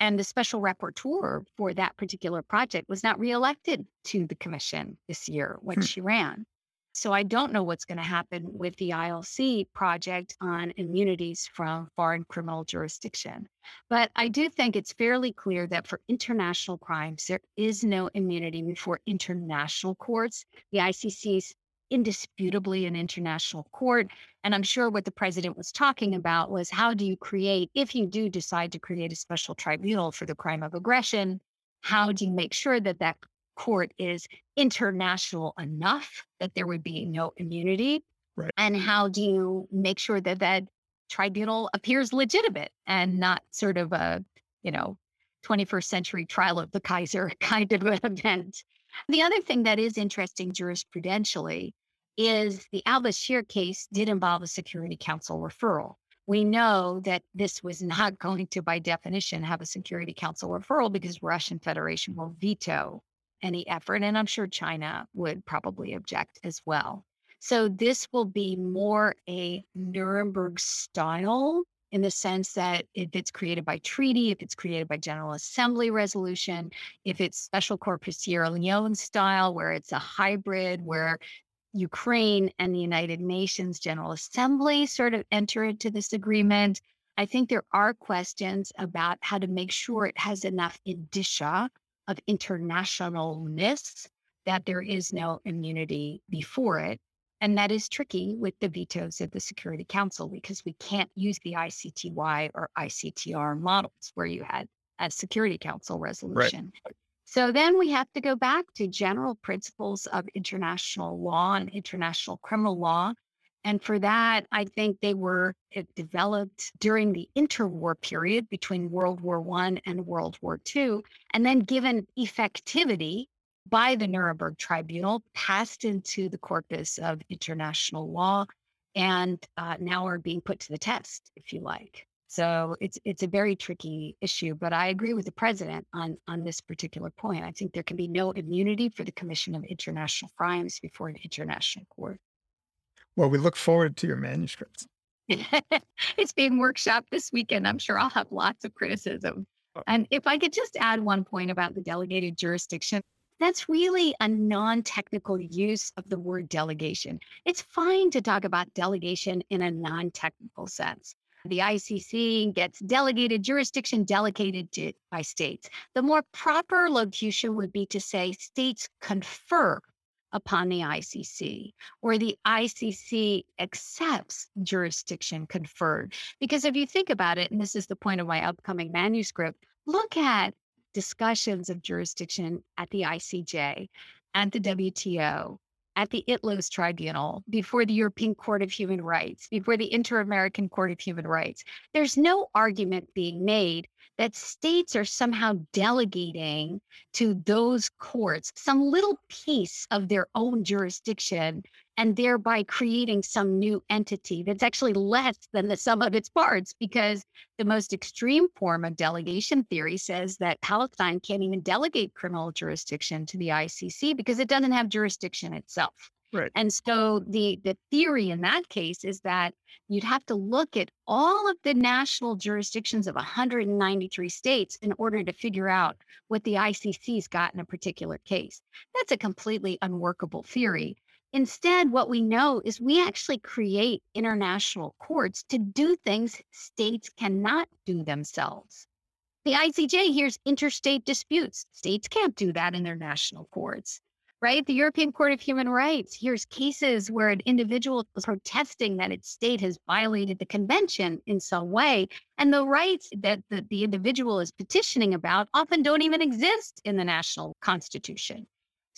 And the special rapporteur for that particular project was not reelected to the commission this year when hmm. she ran. So I don't know what's going to happen with the ILC project on immunities from foreign criminal jurisdiction. But I do think it's fairly clear that for international crimes, there is no immunity before international courts. The ICC is indisputably an international court. And I'm sure what the president was talking about was how do you create, if you do decide to create a special tribunal for the crime of aggression, how do you make sure that that court is international enough that there would be no immunity? Right. And how do you make sure that that tribunal appears legitimate and not sort of a, you know, 21st century trial of the Kaiser kind of an event? The other thing that is interesting jurisprudentially is the Al Bashir case did involve a Security Council referral. We know that this was not going to, by definition, have a Security Council referral because Russian Federation will veto any effort. And I'm sure China would probably object as well. So this will be more a Nuremberg style in the sense that if it's created by treaty, if it's created by General Assembly resolution, if it's special for Sierra Leone style, where it's a hybrid, where Ukraine and the United Nations General Assembly sort of enter into this agreement. I think there are questions about how to make sure it has enough indicia of internationalness that there is no immunity before it. And that is tricky with the vetoes of the Security Council because we can't use the ICTY or ICTR models where you had a Security Council resolution. Right. So then we have to go back to general principles of international law and international criminal law. And for that, I think they were developed during the interwar period between World War One and World War Two, and then given effectivity by the Nuremberg Tribunal, passed into the corpus of international law, and uh, now are being put to the test, if you like. So it's it's a very tricky issue, but I agree with the president on on this particular point. I think there can be no immunity for the commission of international crimes before an international court. Well, we look forward to your manuscripts. it's being workshopped this weekend. I'm sure I'll have lots of criticism. Oh. And if I could just add one point about the delegated jurisdiction, that's really a non technical use of the word delegation. It's fine to talk about delegation in a non technical sense. The ICC gets delegated jurisdiction delegated to, by states. The more proper locution would be to say states confer upon the ICC or the ICC accepts jurisdiction conferred. Because if you think about it, and this is the point of my upcoming manuscript, look at discussions of jurisdiction at the ICJ, at the WTO, at the ITLOS tribunal, before the European Court of Human Rights, before the Inter American Court of Human Rights. There's no argument being made that states are somehow delegating to those courts some little piece of their own jurisdiction and thereby creating some new entity that's actually less than the sum of its parts because the most extreme form of delegation theory says that Palestine can't even delegate criminal jurisdiction to the ICC because it doesn't have jurisdiction itself. Right. And so the the theory in that case is that you'd have to look at all of the national jurisdictions of 193 states in order to figure out what the ICC's got in a particular case. That's a completely unworkable theory. Instead, what we know is we actually create international courts to do things states cannot do themselves. The ICJ hears interstate disputes. States can't do that in their national courts, right? The European Court of Human Rights hears cases where an individual is protesting that its state has violated the convention in some way. And the rights that the, the individual is petitioning about often don't even exist in the national constitution.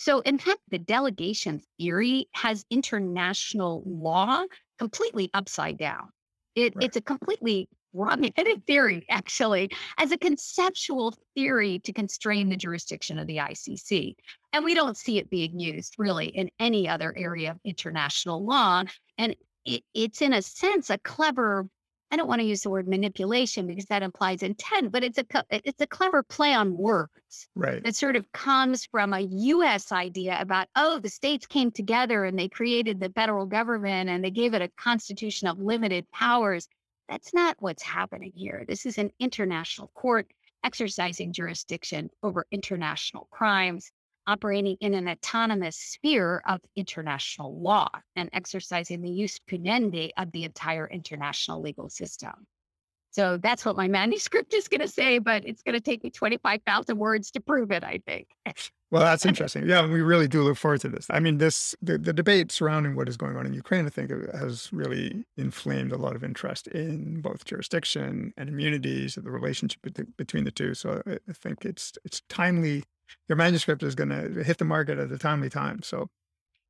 So, in fact, the delegation theory has international law completely upside down. It, right. It's a completely wrong-headed theory, actually, as a conceptual theory to constrain the jurisdiction of the ICC. And we don't see it being used really in any other area of international law. And it, it's, in a sense, a clever I don't want to use the word manipulation because that implies intent, but it's a it's a clever play on words. Right. That sort of comes from a US idea about oh the states came together and they created the federal government and they gave it a constitution of limited powers. That's not what's happening here. This is an international court exercising jurisdiction over international crimes operating in an autonomous sphere of international law and exercising the jus puniendi of the entire international legal system. So that's what my manuscript is going to say, but it's going to take me 25,000 words to prove it, I think. Well, that's interesting. Yeah, we really do look forward to this. I mean, this the, the debate surrounding what is going on in Ukraine, I think, uh, has really inflamed a lot of interest in both jurisdiction and immunities, and the relationship between the two. So I think it's it's timely your manuscript is going to hit the market at a timely time. So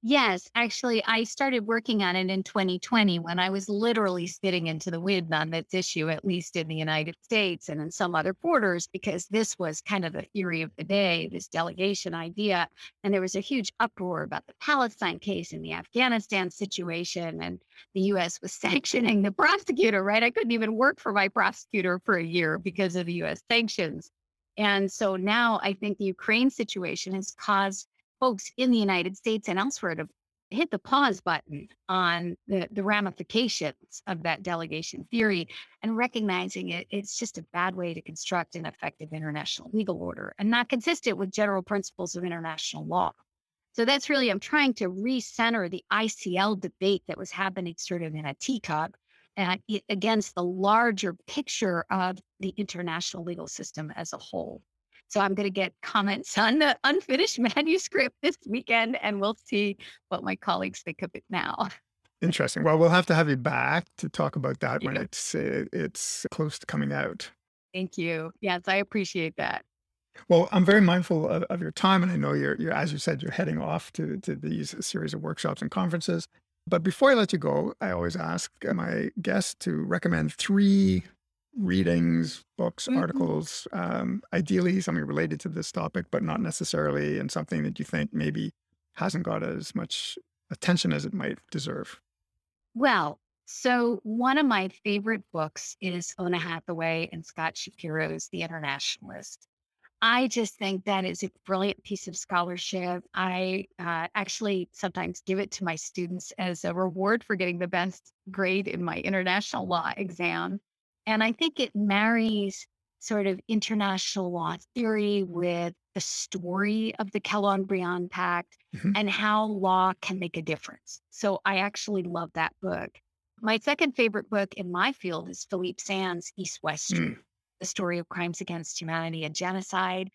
Yes, actually, I started working on it in 2020 when I was literally spitting into the wind on this issue, at least in the United States and in some other borders, because this was kind of the theory of the day, this delegation idea. And there was a huge uproar about the Palestine case and the Afghanistan situation. And the US was sanctioning the prosecutor, right? I couldn't even work for my prosecutor for a year because of the US sanctions. And so now I think the Ukraine situation has caused folks in the United States and elsewhere to hit the pause button on the, the ramifications of that delegation theory and recognizing it, it's just a bad way to construct an effective international legal order and not consistent with general principles of international law. So that's really, I'm trying to recenter the ICL debate that was happening sort of in a teacup uh, against the larger picture of the international legal system as a whole. So I'm going to get comments on the unfinished manuscript this weekend, and we'll see what my colleagues think of it now. Interesting. Well, we'll have to have you back to talk about that when it's uh, it's close to coming out. Thank you. Yes, I appreciate that. Well, I'm very mindful of, of your time, and I know you're, you're, as you said, you're heading off to, to these series of workshops and conferences. But before I let you go, I always ask my guests to recommend three readings, books, mm-hmm. articles, um, ideally something related to this topic, but not necessarily and something that you think maybe hasn't got as much attention as it might deserve. Well, so one of my favorite books is Oona Hathaway and Scott Shapiro's The Internationalist. I just think that is a brilliant piece of scholarship. I uh, actually sometimes give it to my students as a reward for getting the best grade in my international law exam. And I think it marries sort of international law theory with the story of the Kellogg Briand Pact mm-hmm. and how law can make a difference. So I actually love that book. My second favorite book in my field is Philippe Sands' East West Street. Mm the story of crimes against humanity and genocide.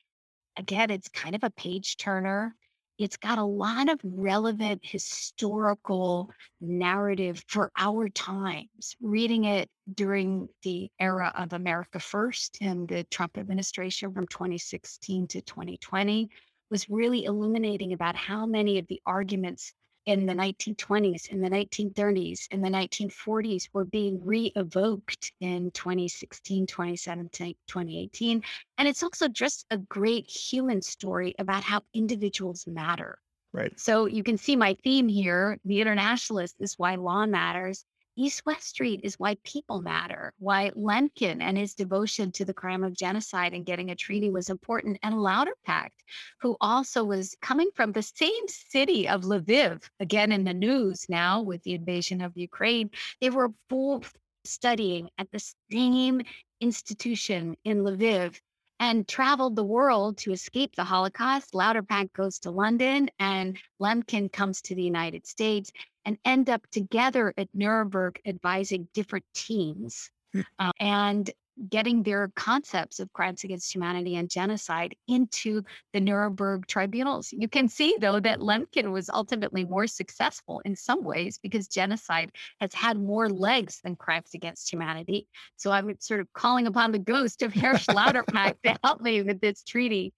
Again, it's kind of a page turner. It's got a lot of relevant historical narrative for our times. Reading it during the era of America First and the Trump administration from 2016 to 2020 was really illuminating about how many of the arguments in the 1920s, in the 1930s, in the 1940s were being re evoked in 2016, 2017, 2018. And it's also just a great human story about how individuals matter. Right. So you can see my theme here. The internationalist is why law matters. East West Street is why people matter, why Lemkin and his devotion to the crime of genocide and getting a treaty was important, and Lauterpacht, who also was coming from the same city of Lviv, again in the news now with the invasion of Ukraine. They were both studying at the same institution in Lviv and traveled the world to escape the Holocaust. Lauterpacht goes to London and Lemkin comes to the United States and end up together at Nuremberg advising different teams hmm. uh, and getting their concepts of crimes against humanity and genocide into the Nuremberg tribunals. You can see, though, that Lemkin was ultimately more successful in some ways because genocide has had more legs than crimes against humanity. So I'm sort of calling upon the ghost of Herr Lauterpacht to help me with this treaty.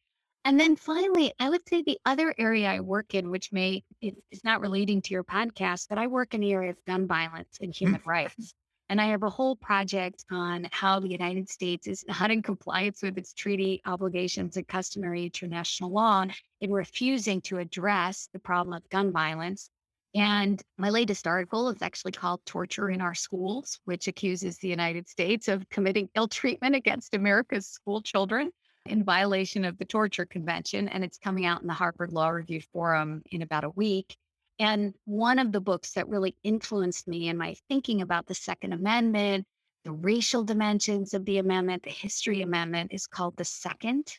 And then finally, I would say the other area I work in, which may it's not relating to your podcast, but I work in the area of gun violence and human mm. rights. And I have a whole project on how the United States is not in compliance with its treaty obligations and customary international law in refusing to address the problem of gun violence. And my latest article is actually called Torture in Our Schools, which accuses the United States of committing ill treatment against America's school children in violation of the Torture Convention. And it's coming out in the Harvard Law Review Forum in about a week. And one of the books that really influenced me in my thinking about the Second Amendment, the racial dimensions of the amendment, the history amendment is called The Second.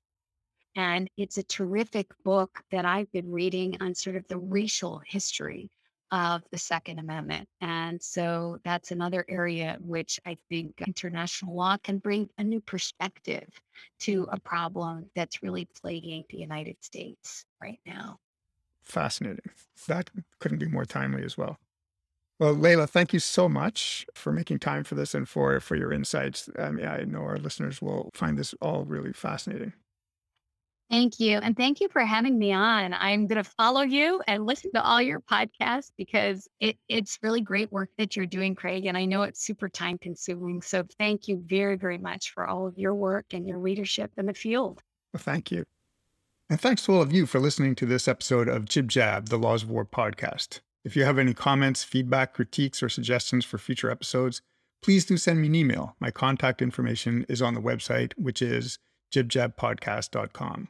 And it's a terrific book that I've been reading on sort of the racial history of the Second Amendment. And so that's another area which I think international law can bring a new perspective to a problem that's really plaguing the United States right now. Fascinating. That couldn't be more timely as well. Well, Leila, thank you so much for making time for this and for for your insights. Um, I mean, I know our listeners will find this all really fascinating. Thank you. And thank you for having me on. I'm going to follow you and listen to all your podcasts because it, it's really great work that you're doing, Craig. And I know it's super time consuming. So thank you very, very much for all of your work and your leadership in the field. Well, thank you. And thanks to all of you for listening to this episode of Jib Jab, the Laws of War podcast. If you have any comments, feedback, critiques, or suggestions for future episodes, please do send me an email. My contact information is on the website, which is jibjabpodcast.com.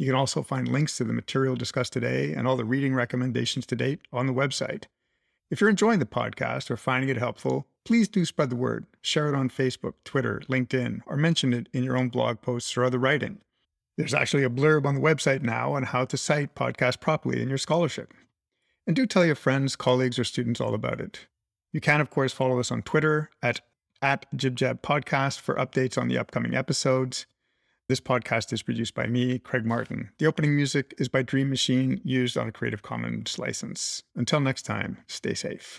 You can also find links to the material discussed today and all the reading recommendations to date on the website. If you're enjoying the podcast or finding it helpful, please do spread the word. Share it on Facebook, Twitter, LinkedIn, or mention it in your own blog posts or other writing. There's actually a blurb on the website now on how to cite podcasts properly in your scholarship. And do tell your friends, colleagues, or students all about it. You can, of course, follow us on Twitter at, at JibJab Podcast for updates on the upcoming episodes. This podcast is produced by me, Craig Martin. The opening music is by Dream Machine, used on a Creative Commons license. Until next time, stay safe.